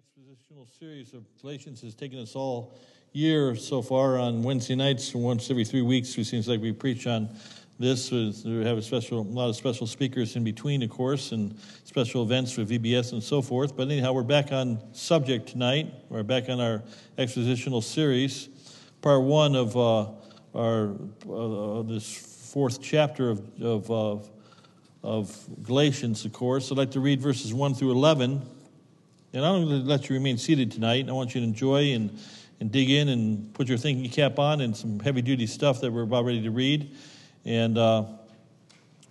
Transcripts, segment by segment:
expositional series of Galatians has taken us all year so far on Wednesday nights. Once every three weeks, it seems like we preach on this. We have a special, a lot of special speakers in between, of course, and special events with VBS and so forth. But anyhow, we're back on subject tonight. We're back on our expositional series, part one of uh, our uh, this fourth chapter of, of, of, of Galatians, of course. I'd like to read verses one through eleven. And I'm going to let you remain seated tonight. I want you to enjoy and, and dig in and put your thinking cap on and some heavy duty stuff that we're about ready to read. And uh,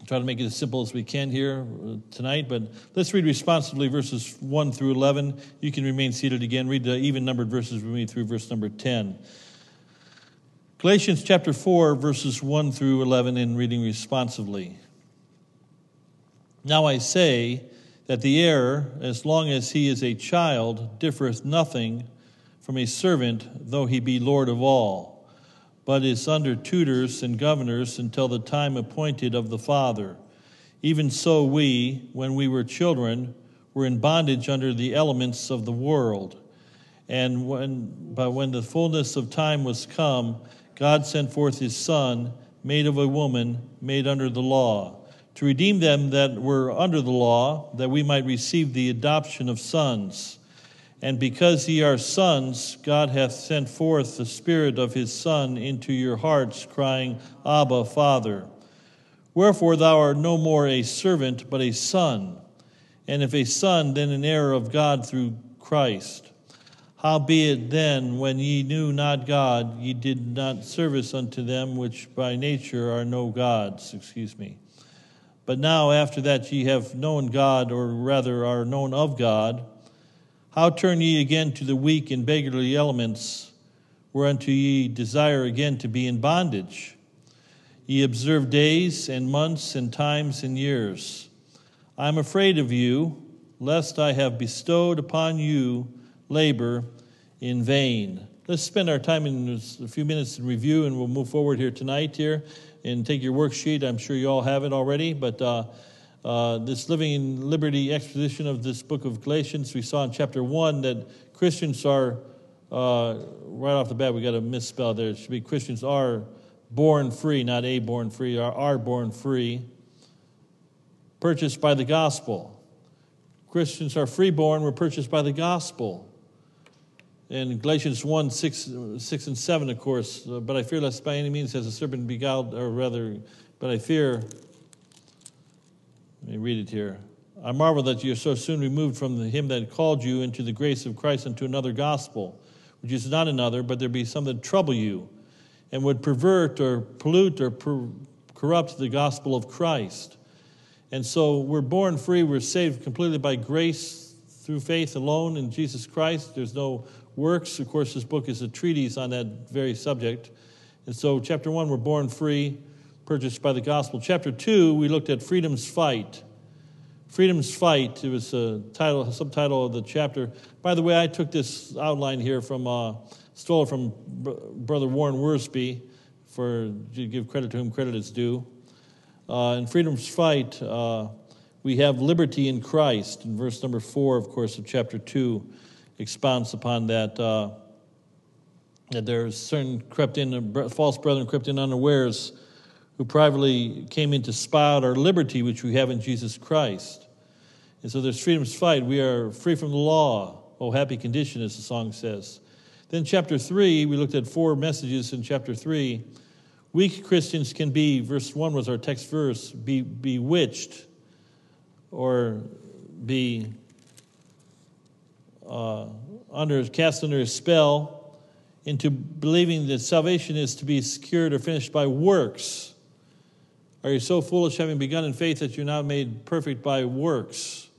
try to make it as simple as we can here uh, tonight. But let's read responsibly verses 1 through 11. You can remain seated again. Read the even numbered verses with me through verse number 10. Galatians chapter 4, verses 1 through 11, in reading responsively. Now I say, that the heir, as long as he is a child, differeth nothing from a servant, though he be Lord of all, but is under tutors and governors until the time appointed of the Father. Even so, we, when we were children, were in bondage under the elements of the world. And when, but when the fullness of time was come, God sent forth his Son, made of a woman, made under the law to redeem them that were under the law, that we might receive the adoption of sons. And because ye are sons, God hath sent forth the Spirit of his Son into your hearts, crying, Abba, Father. Wherefore thou art no more a servant, but a son. And if a son, then an heir of God through Christ. Howbeit then, when ye knew not God, ye did not service unto them which by nature are no gods. Excuse me. But now, after that ye have known God, or rather are known of God, how turn ye again to the weak and beggarly elements, whereunto ye desire again to be in bondage? Ye observe days and months and times and years. I am afraid of you, lest I have bestowed upon you labor in vain. Let's spend our time in a few minutes in review, and we'll move forward here tonight here and take your worksheet. I'm sure you all have it already, but uh, uh, this Living in Liberty exposition of this book of Galatians, we saw in chapter 1 that Christians are, uh, right off the bat, we got a misspell there. It should be Christians are born free, not a born free, are, are born free, purchased by the gospel. Christians are freeborn, we're purchased by the gospel. In Galatians 1 6, 6 and 7, of course, uh, but I fear lest by any means has a serpent beguiled, or rather, but I fear, let me read it here. I marvel that you are so soon removed from the, him that called you into the grace of Christ unto another gospel, which is not another, but there be some that trouble you and would pervert or pollute or per- corrupt the gospel of Christ. And so we're born free, we're saved completely by grace through faith alone in Jesus Christ. There's no works. Of course, this book is a treatise on that very subject. And so, chapter one, we're born free, purchased by the gospel. Chapter two, we looked at freedom's fight. Freedom's Fight. It was a title, a subtitle of the chapter. By the way, I took this outline here from, uh, stole it from Brother Warren Wiersbe, for to give credit to whom credit is due. Uh, in Freedom's Fight, uh, we have liberty in Christ. In verse number four, of course, of chapter two, expounds upon that. Uh, that there's certain crept in, false brethren crept in unawares who privately came in to spy out our liberty which we have in Jesus Christ. And so there's freedom's fight. We are free from the law. Oh, happy condition, as the song says. Then, chapter 3, we looked at four messages in chapter 3. Weak Christians can be, verse 1 was our text verse, be bewitched or be uh, under cast under a spell into believing that salvation is to be secured or finished by works. Are you so foolish, having begun in faith, that you're now made perfect by works?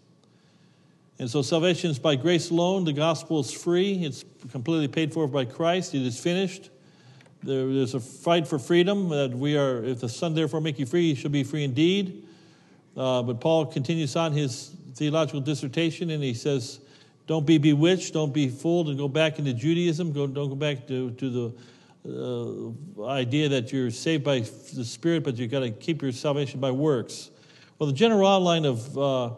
And so salvation is by grace alone. The gospel is free. It's completely paid for by Christ. It is finished. There is a fight for freedom that we are, if the Son therefore make you free, you shall be free indeed. Uh, but Paul continues on his theological dissertation and he says, don't be bewitched. Don't be fooled and go back into Judaism. Go, don't go back to, to the uh, idea that you're saved by the Spirit, but you've got to keep your salvation by works. Well, the general outline of, uh,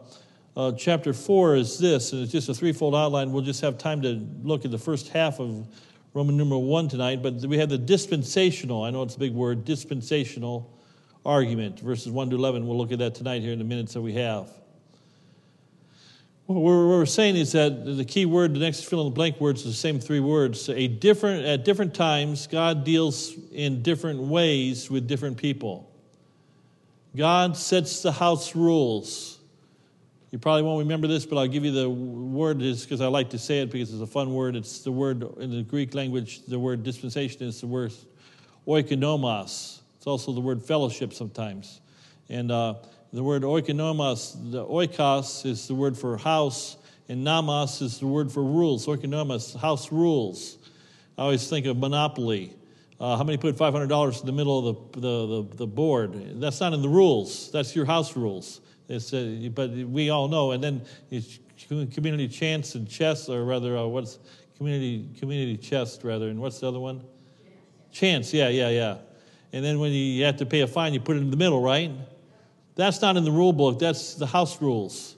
uh, chapter 4 is this, and it's just a threefold outline. We'll just have time to look at the first half of Roman numeral 1 tonight, but we have the dispensational, I know it's a big word, dispensational argument, verses 1 to 11. We'll look at that tonight here in the minutes that we have. What we're saying is that the key word, the next fill in the blank words, is the same three words. A different, at different times, God deals in different ways with different people. God sets the house rules. You probably won't remember this, but I'll give you the word is because I like to say it because it's a fun word. It's the word in the Greek language, the word dispensation is the word oikonomos. It's also the word fellowship sometimes. And uh, the word oikonomos, the oikos is the word for house, and nomos is the word for rules. Oikonomos, house rules. I always think of monopoly. Uh, how many put $500 in the middle of the, the, the, the, board? That's not in the rules. That's your house rules. Uh, but we all know. And then community chance and chess, or rather, uh, what's community community chest rather? And what's the other one? Chance. Yeah, yeah, yeah. And then when you have to pay a fine, you put it in the middle, right? That's not in the rule book, that's the house rules.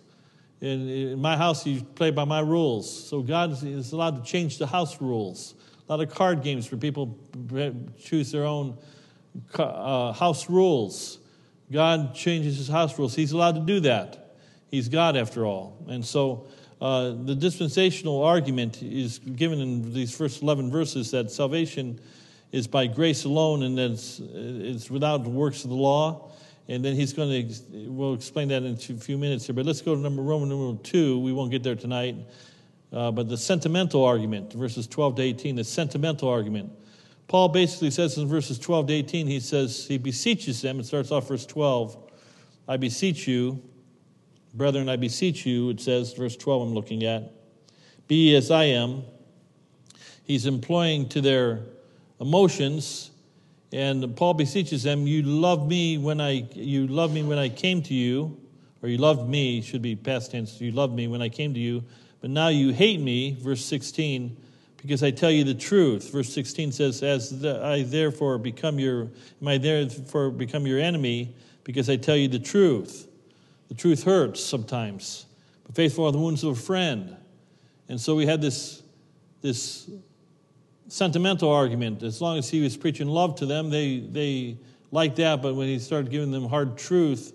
In, in my house, you play by my rules. So God is allowed to change the house rules. A lot of card games where people choose their own uh, house rules. God changes his house rules. He's allowed to do that. He's God, after all. And so uh, the dispensational argument is given in these first 11 verses that salvation is by grace alone and that it's, it's without the works of the law and then he's going to, we'll explain that in a few minutes here. But let's go to number Roman number two. We won't get there tonight. Uh, but the sentimental argument, verses 12 to 18, the sentimental argument. Paul basically says in verses 12 to 18, he says, he beseeches them. It starts off verse 12. I beseech you, brethren, I beseech you, it says, verse 12 I'm looking at, be as I am. He's employing to their emotions and Paul beseeches them, "You love me when I you love me when I came to you, or you loved me should be past tense. You loved me when I came to you, but now you hate me." Verse 16, because I tell you the truth. Verse 16 says, "As the, I therefore become your am I therefore become your enemy because I tell you the truth." The truth hurts sometimes, but faithful are the wounds of a friend. And so we had this this sentimental argument. As long as he was preaching love to them, they, they liked that. But when he started giving them hard truth,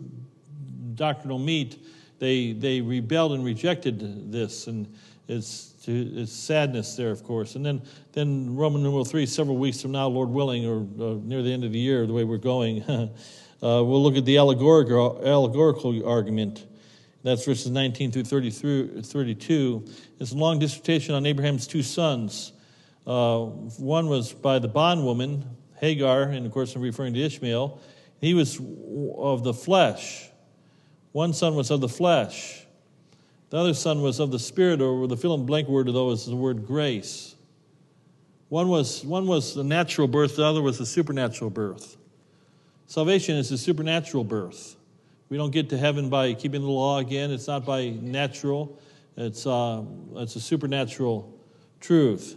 doctrinal meat, they, they rebelled and rejected this. And it's, it's sadness there, of course. And then, then Roman numeral three, several weeks from now, Lord willing, or uh, near the end of the year, the way we're going, uh, we'll look at the allegorical, allegorical argument. That's verses 19 through 30 through 32. It's a long dissertation on Abraham's two sons. Uh, one was by the bondwoman, Hagar, and of course I'm referring to Ishmael. He was of the flesh. One son was of the flesh. The other son was of the spirit, or the fill in blank word, though, is the word grace. One was, one was the natural birth, the other was the supernatural birth. Salvation is a supernatural birth. We don't get to heaven by keeping the law again. It's not by natural, it's, uh, it's a supernatural truth.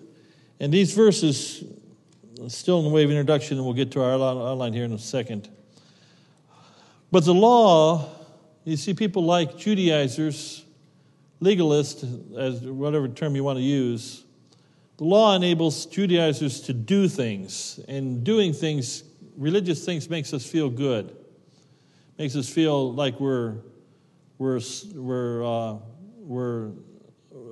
And these verses, still in the way of introduction, and we'll get to our outline here in a second. But the law, you see, people like Judaizers, legalists, as whatever term you want to use, the law enables Judaizers to do things, and doing things, religious things, makes us feel good, makes us feel like we're we're we're uh, we're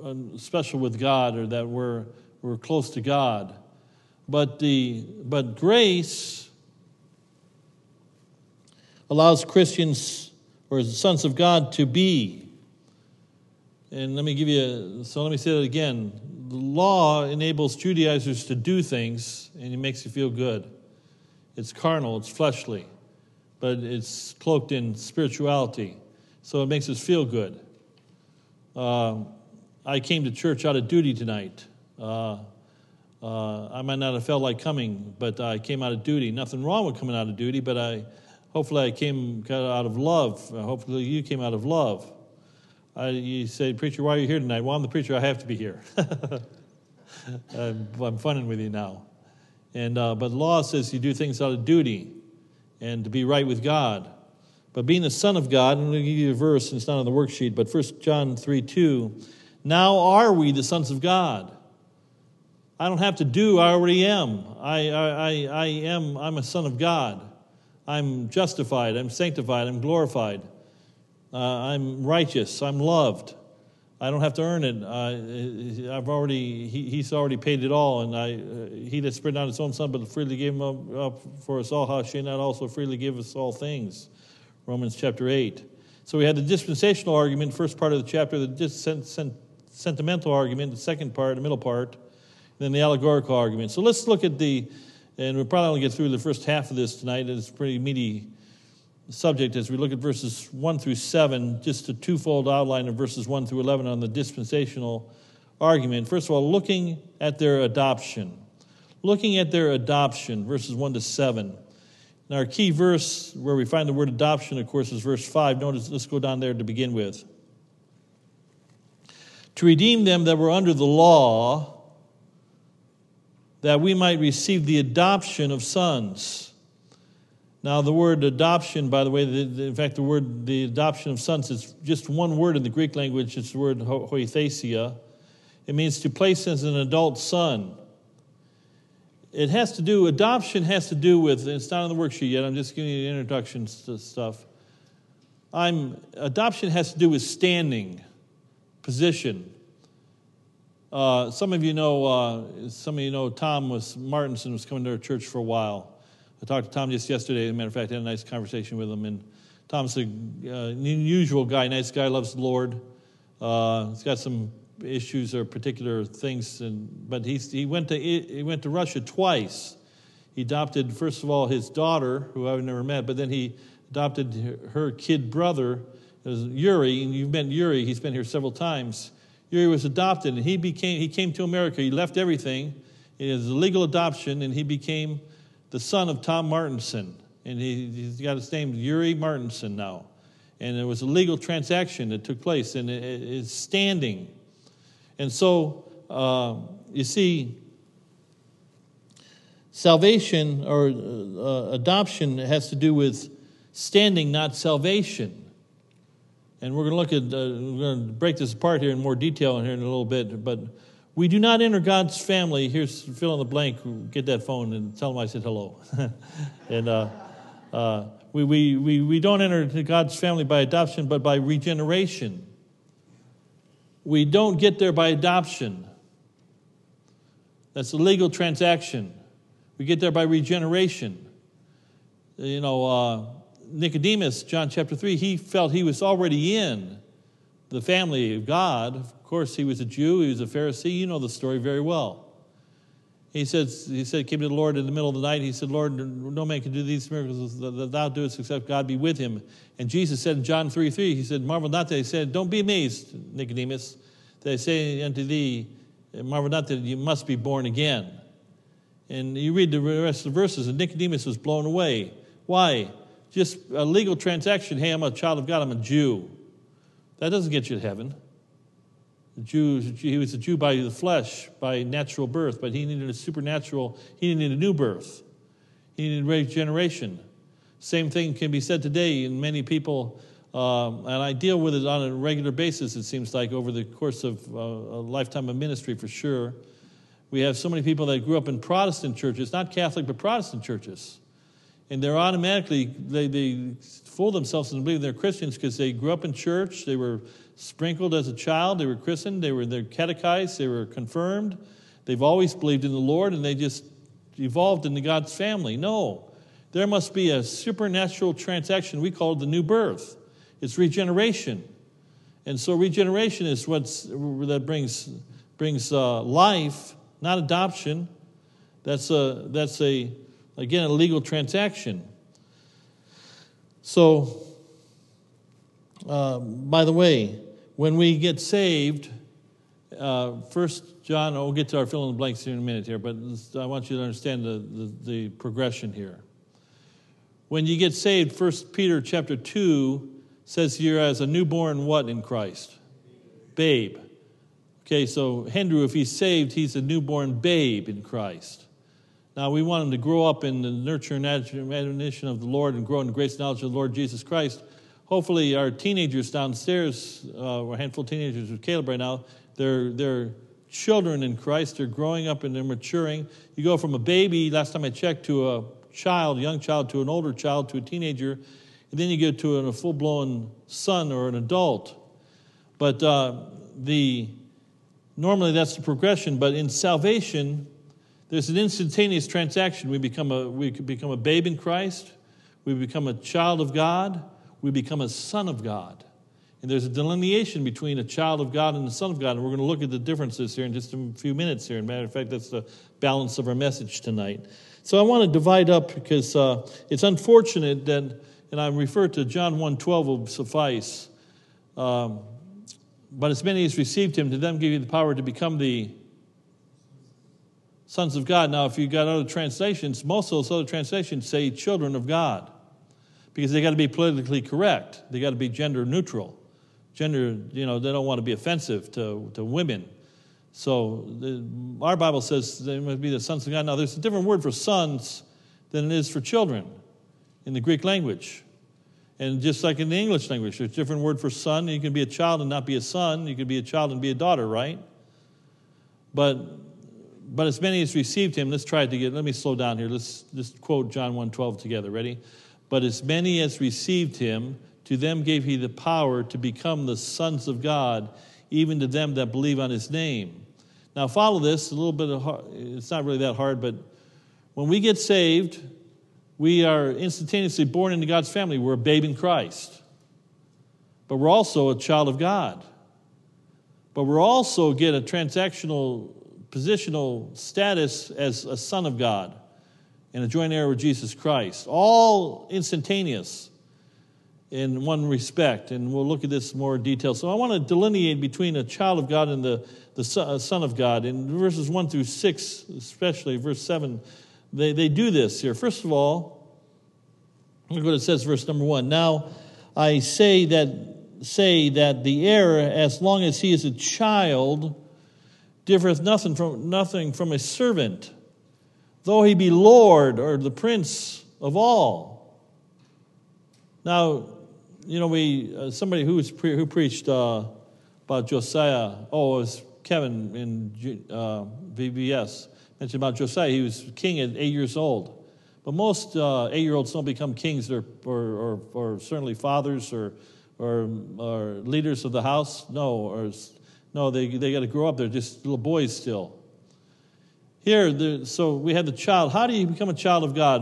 uh, special with God, or that we're we're close to God. But, the, but grace allows Christians or sons of God to be. And let me give you, so let me say that again. The law enables Judaizers to do things, and it makes you feel good. It's carnal, it's fleshly, but it's cloaked in spirituality. So it makes us feel good. Uh, I came to church out of duty tonight. Uh, uh, I might not have felt like coming, but I came out of duty. Nothing wrong with coming out of duty, but I hopefully I came out of love. Hopefully you came out of love. I, you say, preacher, why are you here tonight? Well, I'm the preacher. I have to be here. I'm, I'm funning with you now. And uh, but law says you do things out of duty and to be right with God. But being the Son of God, I'm going to give you a verse, and it's not on the worksheet, but 1 John 3 2. Now are we the sons of God? I don't have to do, I already am. I, I, I, am, I'm a son of God. I'm justified, I'm sanctified, I'm glorified. Uh, I'm righteous, I'm loved. I don't have to earn it. Uh, I've already, he, he's already paid it all, and I, uh, he that spread not his own son, but freely gave him up, up for us all, how shall not also freely give us all things? Romans chapter 8. So we had the dispensational argument, first part of the chapter, the dis- sentimental argument, the second part, the middle part, then the allegorical argument. So let's look at the, and we'll probably only get through the first half of this tonight. It's a pretty meaty subject as we look at verses 1 through 7, just a twofold outline of verses 1 through 11 on the dispensational argument. First of all, looking at their adoption. Looking at their adoption, verses 1 to 7. And our key verse where we find the word adoption, of course, is verse 5. Notice, let's go down there to begin with. To redeem them that were under the law, that we might receive the adoption of sons. Now, the word adoption, by the way, the, the, in fact, the word the adoption of sons is just one word in the Greek language. It's the word huiothesia. It means to place as an adult son. It has to do, adoption has to do with, it's not on the worksheet yet, I'm just giving you the introduction to stuff. I'm, adoption has to do with standing, position. Uh, some of you know, uh, some of you know Tom was, Martinson was coming to our church for a while. I talked to Tom just yesterday. As a matter of fact, I had a nice conversation with him. And Tom's an uh, unusual guy, nice guy, loves the Lord. Uh, he's got some issues or particular things, and, but he's, he, went to, he went to Russia twice. He adopted, first of all, his daughter, who I've never met, but then he adopted her kid brother, Yuri, and you've met Yuri, he's been here several times. Yuri was adopted, and he became he came to America. He left everything. It was a legal adoption, and he became the son of Tom Martinson. And he, has got his name Yuri Martinson now. And it was a legal transaction that took place, and it, it's standing. And so, uh, you see, salvation or uh, adoption has to do with standing, not salvation. And we're going to look at, uh, we're going to break this apart here in more detail here in a little bit. But we do not enter God's family. Here's fill in the blank. Get that phone and tell them I said hello. and uh, uh, we, we, we, we don't enter God's family by adoption, but by regeneration. We don't get there by adoption. That's a legal transaction. We get there by regeneration. You know, uh, Nicodemus, John chapter 3, he felt he was already in the family of God Of course, he was a Jew, he was a Pharisee. You know the story very well. He said, he said, came to the Lord in the middle of the night. He said, Lord, no man can do these miracles that thou doest except God be with him. And Jesus said in John 3 3, he said, Marvel not that. He said, Don't be amazed, Nicodemus, that I say unto thee, marvel not that you must be born again. And you read the rest of the verses, and Nicodemus was blown away. Why? Just a legal transaction. Hey, I'm a child of God, I'm a Jew. That doesn't get you to heaven. The Jew, he was a Jew by the flesh, by natural birth, but he needed a supernatural, he needed a new birth. He needed regeneration. Same thing can be said today, and many people, um, and I deal with it on a regular basis, it seems like, over the course of uh, a lifetime of ministry for sure. We have so many people that grew up in Protestant churches, not Catholic, but Protestant churches. And they're automatically, they, they fool themselves into believing they're Christians because they grew up in church, they were sprinkled as a child, they were christened, they were they're catechized, they were confirmed. They've always believed in the Lord and they just evolved into God's family. No, there must be a supernatural transaction. We call it the new birth. It's regeneration. And so regeneration is what's, that brings, brings uh, life, not adoption. That's a, that's a, again, a legal transaction. So, uh, by the way, when we get saved, uh, First John, oh, we'll get to our fill in the blanks here in a minute here, but I want you to understand the, the, the progression here. When you get saved, First Peter chapter 2 says you're as a newborn what in Christ? Babe. Okay, so Andrew, if he's saved, he's a newborn babe in Christ. Now, we want them to grow up in the nurture and admonition of the Lord and grow in the grace and knowledge of the Lord Jesus Christ. Hopefully, our teenagers downstairs, uh, a handful of teenagers with Caleb right now, they're, they're children in Christ. They're growing up and they're maturing. You go from a baby, last time I checked, to a child, a young child, to an older child, to a teenager, and then you get to a full blown son or an adult. But uh, the normally that's the progression. But in salvation, there's an instantaneous transaction. We become a, we become a babe in Christ, we become a child of God, we become a son of God. And there's a delineation between a child of God and a son of God. And we're going to look at the differences here in just a few minutes here. As a matter of fact, that's the balance of our message tonight. So I want to divide up because uh, it's unfortunate that, and I refer to John 1.12 will suffice, um, but as many as received him, to them give you the power to become the sons of God. Now, if you've got other translations, most of those other translations say children of God because they got to be politically correct. They got to be gender neutral. Gender, you know, they don't want to be offensive to, to women. So the, our Bible says they must be the sons of God. Now, there's a different word for sons than it is for children in the Greek language. And just like in the English language, there's a different word for son. You can be a child and not be a son. You can be a child and be a daughter, right? But but as many as received him, let's try it together. Let me slow down here. Let's just quote John 1:12 together. Ready? But as many as received him, to them gave he the power to become the sons of God, even to them that believe on his name. Now follow this, a little bit of hard, it's not really that hard, but when we get saved, we are instantaneously born into God's family. We're a babe in Christ. But we're also a child of God. But we're also get a transactional positional status as a son of God and a joint heir with Jesus Christ. All instantaneous in one respect, and we'll look at this more detail. So I want to delineate between a child of God and the, the son of God. In verses 1 through 6, especially verse 7, they, they do this here. First of all, look what it says, verse number 1. Now I say that say that the heir, as long as he is a child, differeth nothing from, nothing from a servant, though he be Lord or the prince of all. Now, you know, we uh, somebody who, pre- who preached uh, about Josiah, oh, it was Kevin in uh, VBS, mentioned about Josiah. He was king at eight years old. But most uh, eight year olds don't become kings or, or, or, or certainly fathers or, or, or, leaders of the house. No, or no, they, they got to grow up. They're just little boys still. Here, so we have the child. How do you become a child of God?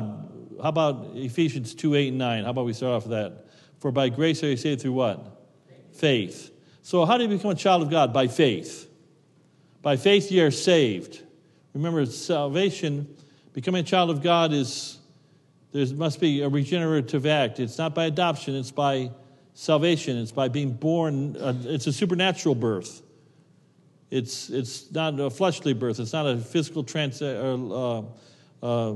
How about Ephesians 2 8 and 9? How about we start off with that? For by grace are you saved through what? Faith. So, how do you become a child of God? By faith. By faith, you are saved. Remember, salvation, becoming a child of God is, there must be a regenerative act. It's not by adoption, it's by salvation. It's by being born, uh, it's a supernatural birth. It's, it's not a fleshly birth, it's not a physical trans- uh, uh,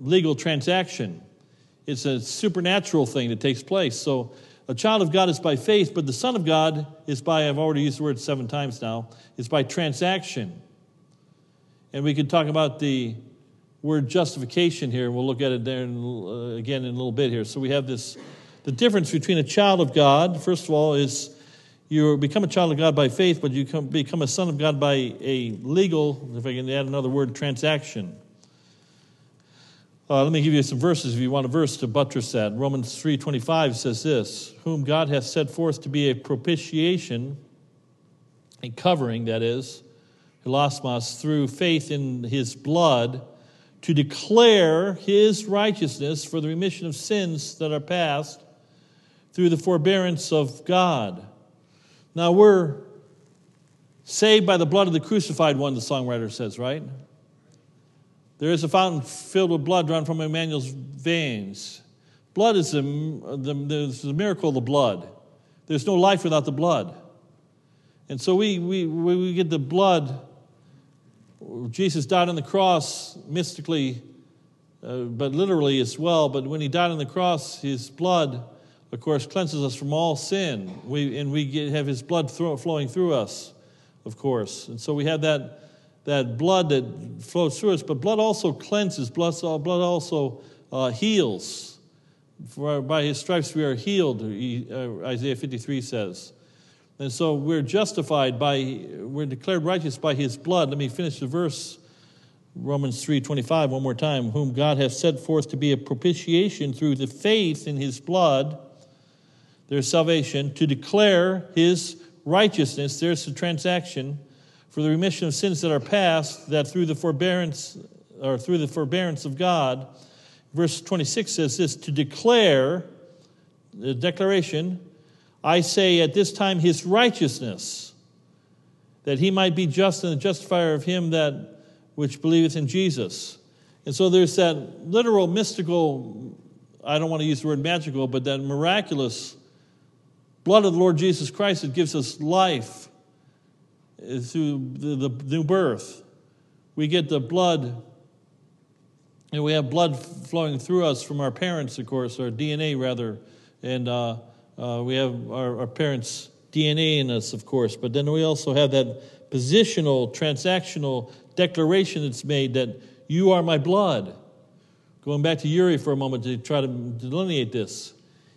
legal transaction. It's a supernatural thing that takes place. So a child of God is by faith, but the Son of God is by, I've already used the word seven times now, is by transaction. And we could talk about the word justification here. And we'll look at it there in, uh, again in a little bit here. So we have this the difference between a child of God, first of all, is you become a child of God by faith, but you become a son of God by a legal, if I can add another word, transaction. Uh, let me give you some verses if you want a verse to buttress that. Romans 3.25 says this, Whom God hath set forth to be a propitiation, a covering, that is, hilasmos, through faith in his blood, to declare his righteousness for the remission of sins that are past through the forbearance of God now we're saved by the blood of the crucified one, the songwriter says, right? There is a fountain filled with blood drawn from Emmanuel's veins. Blood is the, the, the miracle of the blood. There's no life without the blood. And so we, we, we get the blood. Jesus died on the cross mystically, uh, but literally as well. But when he died on the cross, his blood of course, cleanses us from all sin. We, and we get, have his blood throw, flowing through us, of course. And so we have that, that blood that flows through us, but blood also cleanses, blood, blood also uh, heals. For by his stripes we are healed, uh, Isaiah 53 says. And so we're justified by, we're declared righteous by his blood. Let me finish the verse, Romans 3.25, one more time. Whom God has set forth to be a propitiation through the faith in his blood, their salvation, to declare his righteousness, there's the transaction, for the remission of sins that are past, that through the forbearance, or through the forbearance of God, verse 26 says this, to declare, the declaration, I say at this time his righteousness, that he might be just and the justifier of him that which believeth in Jesus. And so there's that literal, mystical, I don't want to use the word magical, but that miraculous blood of the Lord Jesus Christ that gives us life through the, the new birth. We get the blood, and we have blood flowing through us from our parents, of course, our DNA rather, and uh, uh, we have our, our parents' DNA in us, of course, but then we also have that positional, transactional declaration that's made that you are my blood. Going back to Yuri for a moment to try to delineate this.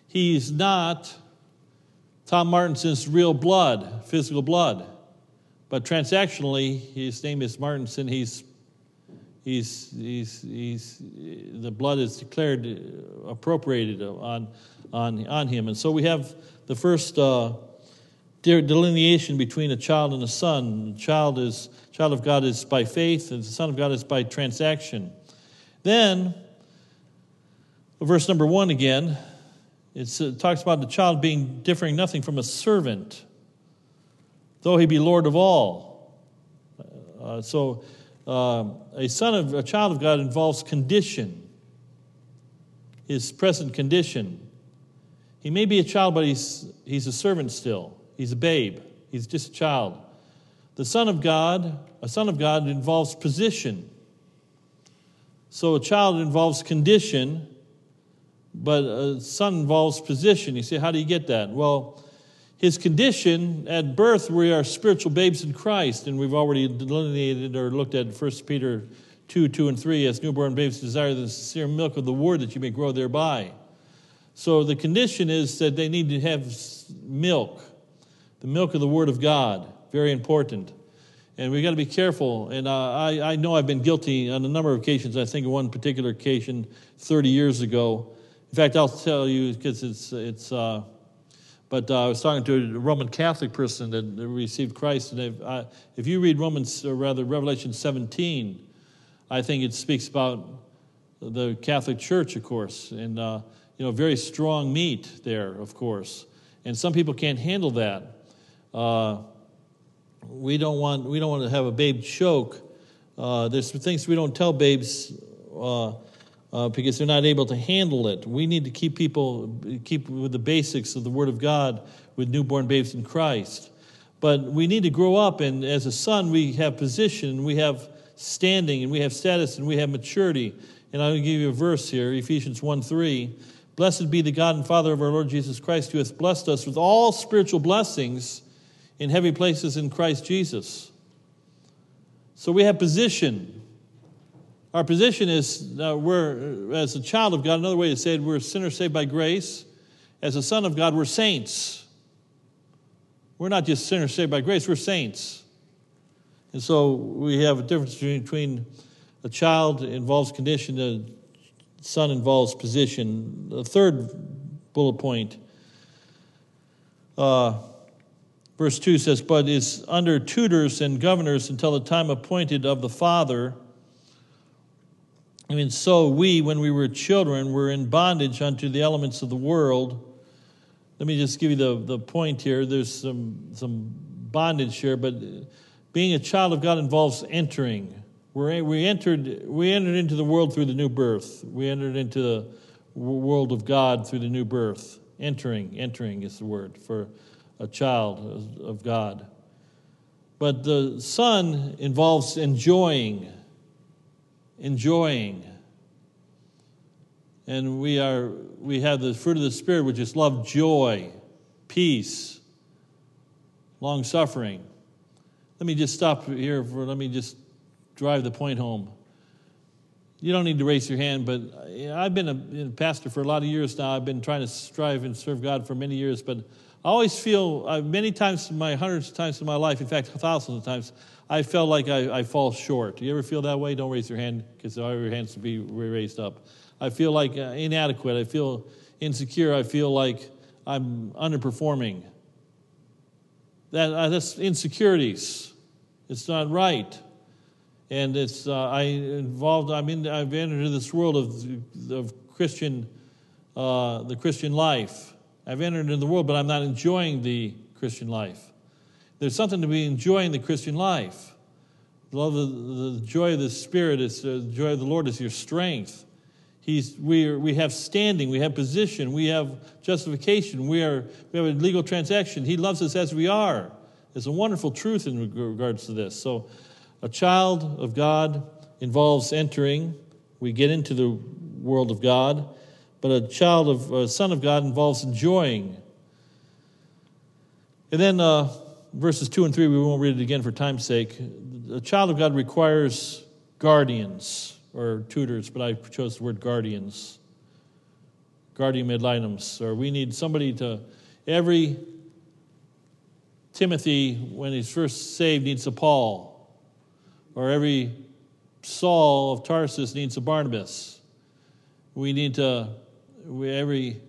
He's not Tom Martinson's real blood, physical blood, but transactionally, his name is Martinson. He's he's, he's, he's, the blood is declared appropriated on, on, on him. And so we have the first uh, delineation between a child and a son. The child is child of God is by faith, and the son of God is by transaction. Then, verse number one again, it uh, talks about the child being differing nothing from a servant, though he be Lord of all. Uh, so, uh, a son of a child of God involves condition, his present condition. He may be a child, but he's, he's a servant still. He's a babe. He's just a child. The Son of God, a Son of God involves position. So a child involves condition, but a son involves position. You say, how do you get that? Well, his condition at birth, we are spiritual babes in Christ, and we've already delineated or looked at 1 Peter 2 2 and 3 as newborn babes desire the sincere milk of the word that you may grow thereby. So the condition is that they need to have milk, the milk of the Word of God, very important. And we've got to be careful. And uh, I, I know I've been guilty on a number of occasions. I think one particular occasion 30 years ago. In fact, I'll tell you because it's, it's uh, but uh, I was talking to a Roman Catholic person that received Christ. And if, uh, if you read Romans, or rather Revelation 17, I think it speaks about the Catholic Church, of course. And uh, you know, very strong meat there, of course. And some people can't handle that. Uh, we don't want we don't want to have a babe choke. Uh, there's things we don't tell babes uh, because they're not able to handle it. We need to keep people keep with the basics of the Word of God with newborn babes in Christ. But we need to grow up, and as a son, we have position, we have standing, and we have status, and we have maturity. And I'll give you a verse here, Ephesians 1 3. Blessed be the God and Father of our Lord Jesus Christ, who hath blessed us with all spiritual blessings in heavy places in Christ Jesus. So we have position. Our position is we're, as a child of God, another way to say it, we're sinners saved by grace. As a son of God, we're saints. We're not just sinners saved by grace, we're saints. And so we have a difference between a child involves condition, a son involves position. The third bullet point, uh, verse 2 says, But is under tutors and governors until the time appointed of the Father. I mean, so we, when we were children, were in bondage unto the elements of the world. Let me just give you the, the point here. There's some, some bondage here, but being a child of God involves entering. We're, we, entered, we entered into the world through the new birth. We entered into the world of God through the new birth. Entering, entering is the word for a child of God. But the son involves enjoying, enjoying. And we are we have the fruit of the spirit which is love, joy, peace, long suffering. Let me just stop here for let me just drive the point home. You don't need to raise your hand, but I've been a pastor for a lot of years now. I've been trying to strive and serve God for many years, but I always feel, uh, many times in my hundreds of times in my life, in fact, thousands of times, I felt like I, I fall short. Do you ever feel that way? Don't raise your hand because all your hands will be raised up. I feel like uh, inadequate. I feel insecure. I feel like I'm underperforming. That, uh, that's insecurities. It's not right and it's uh, I involved. I'm in. I've entered into this world of of Christian, uh, the Christian life. I've entered into the world, but I'm not enjoying the Christian life. There's something to be enjoying the Christian life. The love the, the joy of the Spirit is uh, the joy of the Lord is your strength. He's, we, are, we have standing, we have position, we have justification, we, are, we have a legal transaction. He loves us as we are. There's a wonderful truth in regards to this. So a child of God involves entering. We get into the world of God, but a child of a son of God involves enjoying. And then uh, verses two and three, we won't read it again for time's sake. A child of God requires guardians or tutors, but I chose the word guardians, guardian ad litems, or we need somebody to every Timothy, when he's first saved, needs a Paul or every Saul of Tarsus needs a Barnabas. We need to, we, every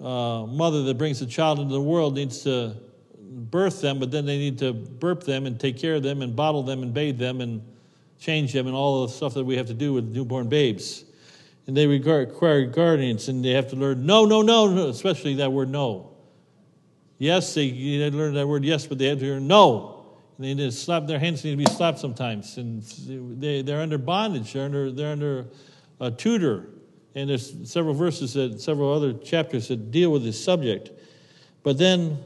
uh, mother that brings a child into the world needs to birth them, but then they need to burp them and take care of them and bottle them and bathe them and change them and all the stuff that we have to do with newborn babes. And they require guardians and they have to learn no, no, no, no especially that word no. Yes, they, they learn that word yes, but they have to learn no. And They need to slap their hands need to be slapped sometimes, and they they're under bondage. They're under they're under a tutor, and there's several verses that several other chapters that deal with this subject. But then,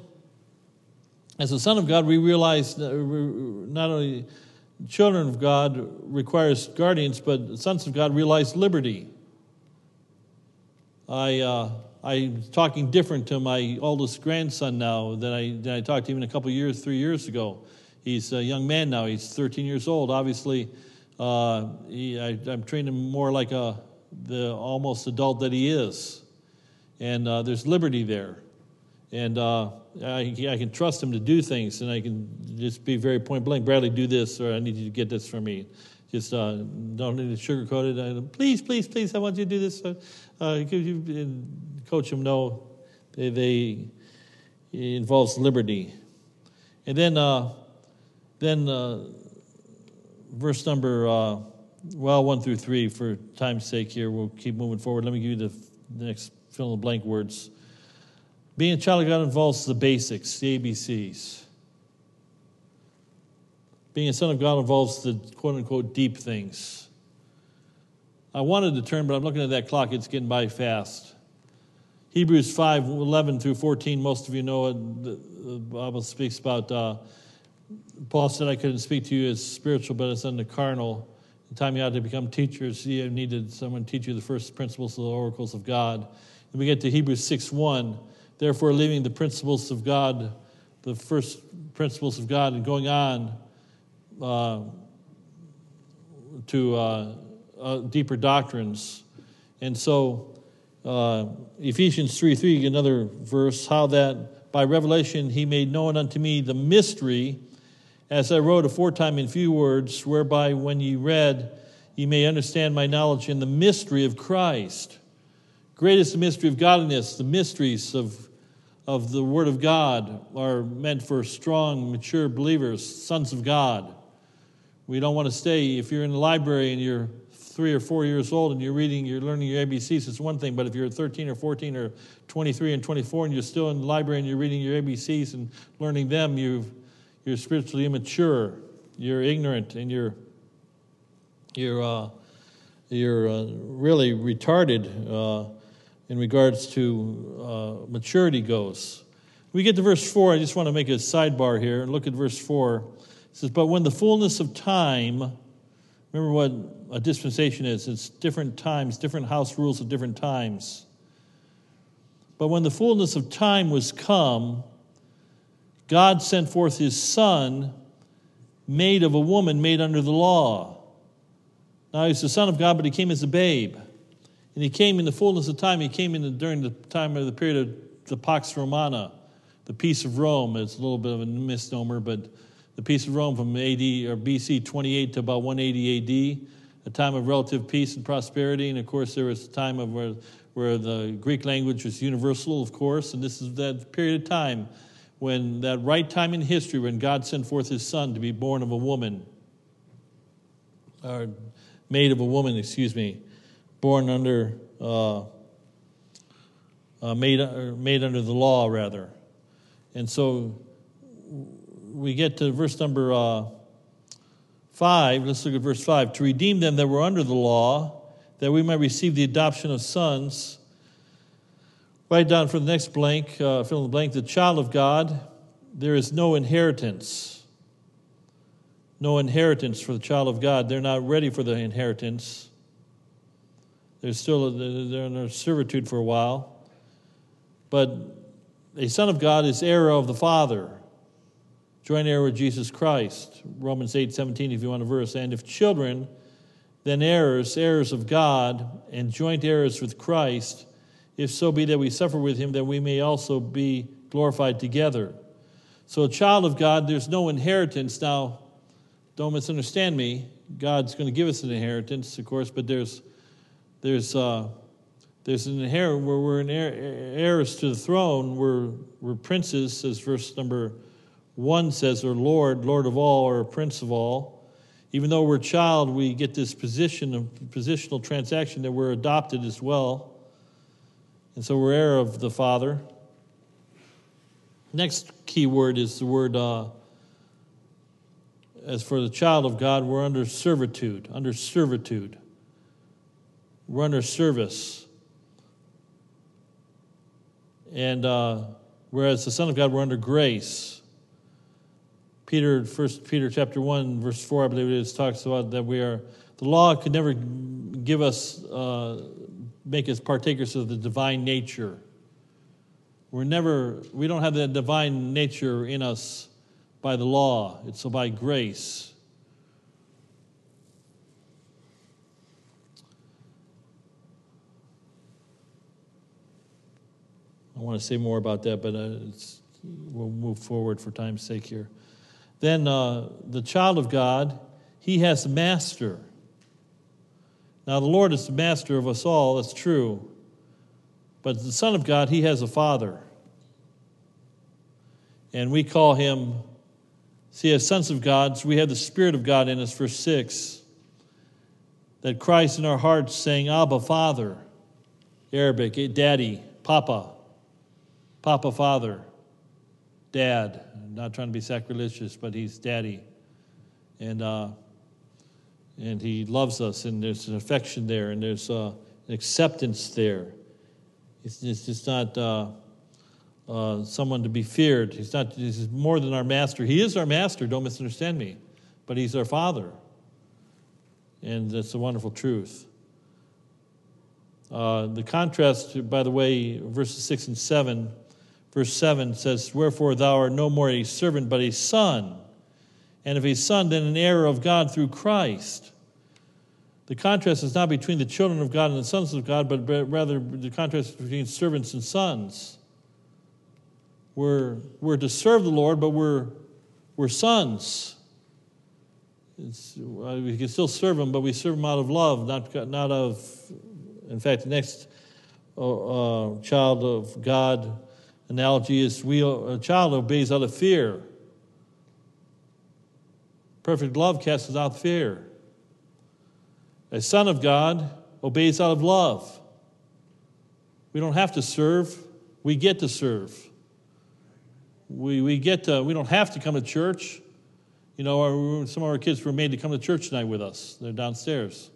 as a son of God, we realize not only children of God requires guardians, but sons of God realize liberty. I. Uh, I'm talking different to my oldest grandson now than I, than I talked to even a couple years, three years ago. He's a young man now. He's 13 years old. Obviously, uh, he, I, am training him more like a, the almost adult that he is. And uh, there's liberty there. And uh, I, I, can trust him to do things, and I can just be very point blank. Bradley, do this, or I need you to get this for me. Just uh, don't need to sugarcoat it. I, please, please, please, I want you to do this. Uh, uh coach him. No, they, they involves liberty. And then uh, then verse number, well, one through three, for time's sake here, we'll keep moving forward. Let me give you the, the next fill in the blank words. Being a child of God involves the basics, the ABCs. Being a son of God involves the quote unquote deep things. I wanted to turn, but I'm looking at that clock, it's getting by fast. Hebrews 5 11 through 14, most of you know it. The Bible speaks about. Uh, Paul said, I couldn't speak to you as spiritual, but as the carnal. The time you had to become teachers, you needed someone to teach you the first principles of the oracles of God. And we get to Hebrews 6 1. Therefore, leaving the principles of God, the first principles of God, and going on uh, to uh, uh, deeper doctrines. And so, uh, Ephesians 3 3, another verse, how that by revelation he made known unto me the mystery as I wrote aforetime in few words, whereby when ye read, ye may understand my knowledge in the mystery of Christ. Great is the mystery of godliness. The mysteries of, of the Word of God are meant for strong, mature believers, sons of God. We don't want to stay, if you're in the library and you're three or four years old and you're reading, you're learning your ABCs, it's one thing. But if you're 13 or 14 or 23 and 24 and you're still in the library and you're reading your ABCs and learning them, you've you're spiritually immature, you're ignorant, and you're you're uh, you're uh, really retarded uh, in regards to uh, maturity goes. We get to verse four. I just want to make a sidebar here and look at verse four. It says, "But when the fullness of time." Remember what a dispensation is it's different times, different house rules of different times. But when the fullness of time was come, God sent forth his son, made of a woman, made under the law. Now he's the Son of God, but he came as a babe. And he came in the fullness of time. He came in the, during the time of the period of the Pax Romana, the peace of Rome. It's a little bit of a misnomer, but the peace of Rome from AD or BC 28 to about 180 AD, a time of relative peace and prosperity. And of course, there was a time of where, where the Greek language was universal, of course. And this is that period of time when that right time in history when God sent forth his son to be born of a woman, or made of a woman, excuse me, born under, uh, uh, made, uh, made under the law, rather. And so we get to verse number uh, 5. Let's look at verse 5. To redeem them that were under the law, that we might receive the adoption of sons. Write down for the next blank, uh, fill in the blank, the child of God, there is no inheritance. No inheritance for the child of God. They're not ready for the inheritance. They're still they're in servitude for a while. But a son of God is heir of the Father, joint heir with Jesus Christ. Romans 8 17, if you want a verse. And if children, then heirs, heirs of God, and joint heirs with Christ if so be that we suffer with him, that we may also be glorified together. So, a child of God, there's no inheritance. Now, don't misunderstand me. God's going to give us an inheritance, of course, but there's there's uh, there's an inheritance where we're an heir, heirs to the throne. We're we're princes, as verse number one says, or Lord, Lord of all, or Prince of all. Even though we're child, we get this position of positional transaction that we're adopted as well. And so we're heir of the Father. Next key word is the word, uh, as for the child of God, we're under servitude, under servitude. We're under service. And uh, whereas the Son of God, we're under grace. Peter, First Peter chapter 1, verse 4, I believe it is, talks about that we are, the law could never give us uh, make us partakers of the divine nature. We're never, we don't have that divine nature in us by the law, it's by grace. I want to say more about that, but uh, we'll move forward for time's sake here. Then uh, the child of God, he has master. Now, the Lord is the master of us all, that's true. But the Son of God, he has a Father. And we call him, see, as sons of God, so we have the Spirit of God in us, verse 6. That Christ in our hearts saying, Abba, Father. Arabic, eh, Daddy, Papa. Papa, Father. Dad. I'm not trying to be sacrilegious, but he's Daddy. And, uh, and he loves us, and there's an affection there, and there's uh, an acceptance there. It's, it's just not uh, uh, someone to be feared. He's not. He's more than our master. He is our master. Don't misunderstand me, but he's our father, and that's a wonderful truth. Uh, the contrast, by the way, verses six and seven. Verse seven says, "Wherefore thou art no more a servant, but a son." And if a son, then an heir of God through Christ. The contrast is not between the children of God and the sons of God, but rather the contrast between servants and sons. We're, we're to serve the Lord, but we're, we're sons. It's, we can still serve Him, but we serve Him out of love, not, not of, in fact, the next uh, uh, child of God analogy is we, a child obeys out of fear. Perfect love casts out fear. A son of God obeys out of love. We don't have to serve, we get to serve. We, we get to, we don't have to come to church. You know, our, some of our kids were made to come to church tonight with us. They're downstairs.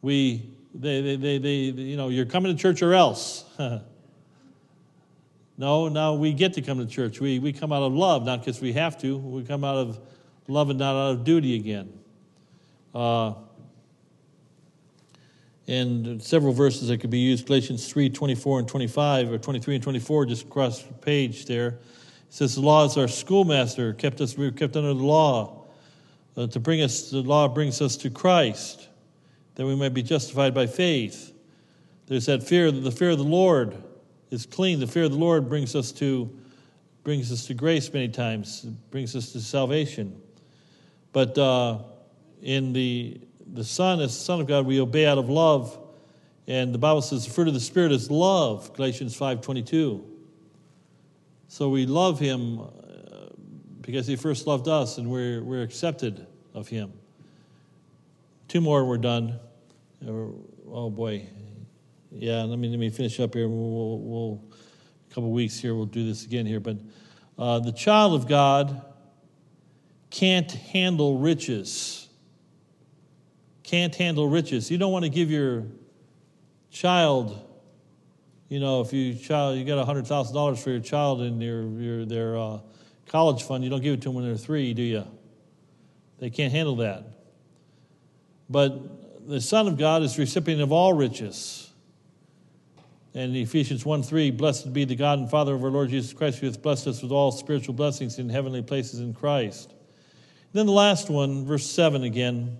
We, they, they, they, they you know, you're coming to church or else. no, now we get to come to church. We, we come out of love, not because we have to. We come out of love and not out of duty again. Uh, and several verses that could be used Galatians 3 24 and 25, or 23 and 24, just across the page there. It says, The law is our schoolmaster, kept us, we were kept under the law. Uh, to bring us, the law brings us to Christ. that we might be justified by faith. There's that fear, the fear of the Lord is clean. The fear of the Lord brings us to brings us to grace many times, brings us to salvation. But uh, in the the Son, as the Son of God, we obey out of love. And the Bible says the fruit of the Spirit is love, Galatians 5.22. So we love Him uh, because He first loved us and we're, we're accepted of Him. Two more, we're done. Oh boy. Yeah, let me, let me finish up here. We'll, we'll, we'll a couple weeks here, we'll do this again here. But uh, the child of God can't handle riches can't handle riches. You don't want to give your child, you know, if you child you got hundred thousand dollars for your child in your, your their uh, college fund, you don't give it to them when they're three, do you? They can't handle that. But the Son of God is recipient of all riches. And Ephesians 1 3, blessed be the God and Father of our Lord Jesus Christ, who hath blessed us with all spiritual blessings in heavenly places in Christ. Then the last one, verse 7 again.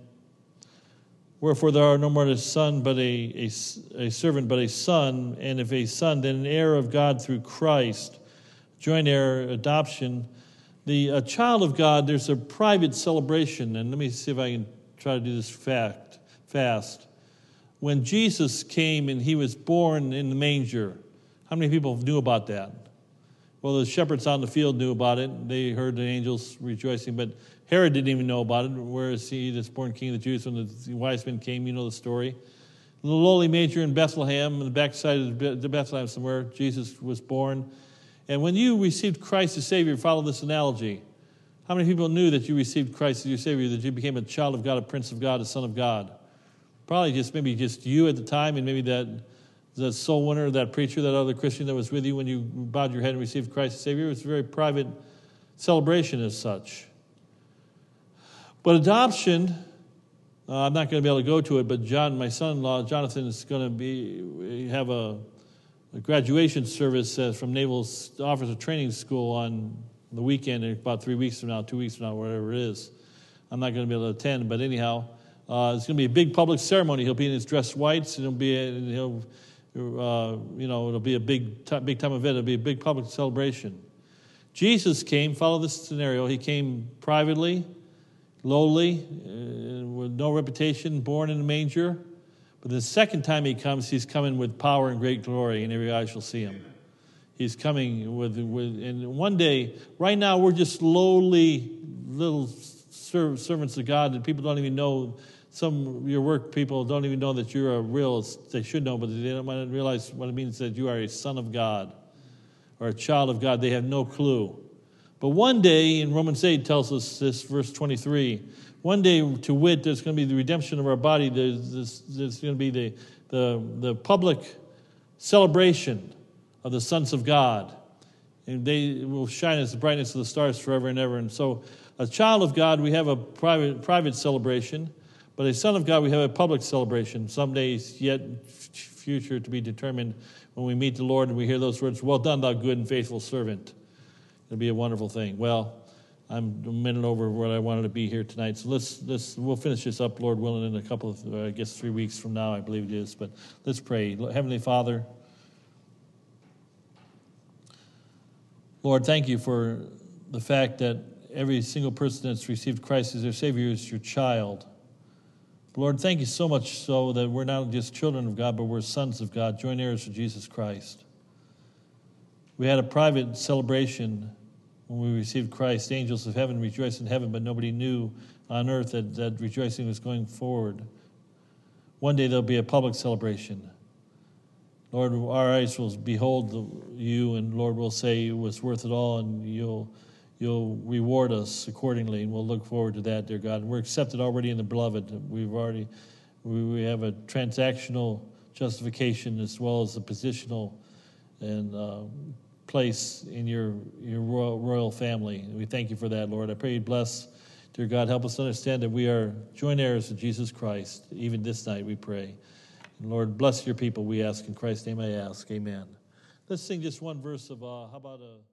Wherefore there are no more a son, but a, a, a, servant, but a son, and if a son, then an heir of God through Christ. Joint heir adoption. The a child of God, there's a private celebration, and let me see if I can try to do this fact, fast. When Jesus came and he was born in the manger, how many people knew about that? Well, the shepherds on the field knew about it. They heard the angels rejoicing, but Herod didn't even know about it. Where is he that's born king of the Jews? When the wise men came, you know the story. The lowly manger in Bethlehem, on the backside of the Bethlehem somewhere, Jesus was born. And when you received Christ as Savior, follow this analogy. How many people knew that you received Christ as your Savior, that you became a child of God, a prince of God, a son of God? Probably just maybe just you at the time, and maybe that the soul winner, that preacher, that other Christian that was with you when you bowed your head and received Christ as Savior. It was a very private celebration as such. But adoption, uh, I'm not going to be able to go to it, but John, my son-in-law, Jonathan, is going to be have a, a graduation service uh, from Naval Officer Training School on the weekend, about three weeks from now, two weeks from now, whatever it is. I'm not going to be able to attend, but anyhow, uh, it's going to be a big public ceremony. He'll be in his dress whites, and he'll be, and he'll, uh, you know, it'll be a big, t- big time event. It'll be a big public celebration. Jesus came. Follow this scenario. He came privately lowly, uh, with no reputation, born in a manger. But the second time he comes, he's coming with power and great glory, and every eye shall see him. He's coming with, with and one day, right now, we're just lowly little servants of God that people don't even know. Some your work people don't even know that you're a real, they should know, but they don't realize what it means that you are a son of God or a child of God. They have no clue. But one day, in Romans 8 tells us this, verse 23, one day, to wit, there's going to be the redemption of our body. There's, this, there's going to be the, the, the public celebration of the sons of God. And they will shine as the brightness of the stars forever and ever. And so, a child of God, we have a private, private celebration, but a son of God, we have a public celebration. Some days yet future to be determined when we meet the Lord and we hear those words, Well done, thou good and faithful servant. It'll be a wonderful thing. Well, I'm a minute over what I wanted to be here tonight. So let's, let's we'll finish this up, Lord willing, in a couple of, uh, I guess, three weeks from now, I believe it is. But let's pray. Heavenly Father, Lord, thank you for the fact that every single person that's received Christ as their Savior is your child. Lord, thank you so much so that we're not just children of God, but we're sons of God, joint heirs of Jesus Christ. We had a private celebration when we received Christ, angels of heaven rejoiced in heaven, but nobody knew on earth that that rejoicing was going forward. One day there'll be a public celebration. Lord, our eyes will behold you, and Lord will say it was worth it all, and you'll you'll reward us accordingly, and we'll look forward to that, dear God. And we're accepted already in the beloved. We've already we, we have a transactional justification as well as a positional and uh, place in your, your royal, royal family. We thank you for that, Lord. I pray you bless, dear God, help us understand that we are joint heirs of Jesus Christ. Even this night, we pray. And Lord, bless your people, we ask. In Christ's name I ask. Amen. Let's sing just one verse of, uh, how about a.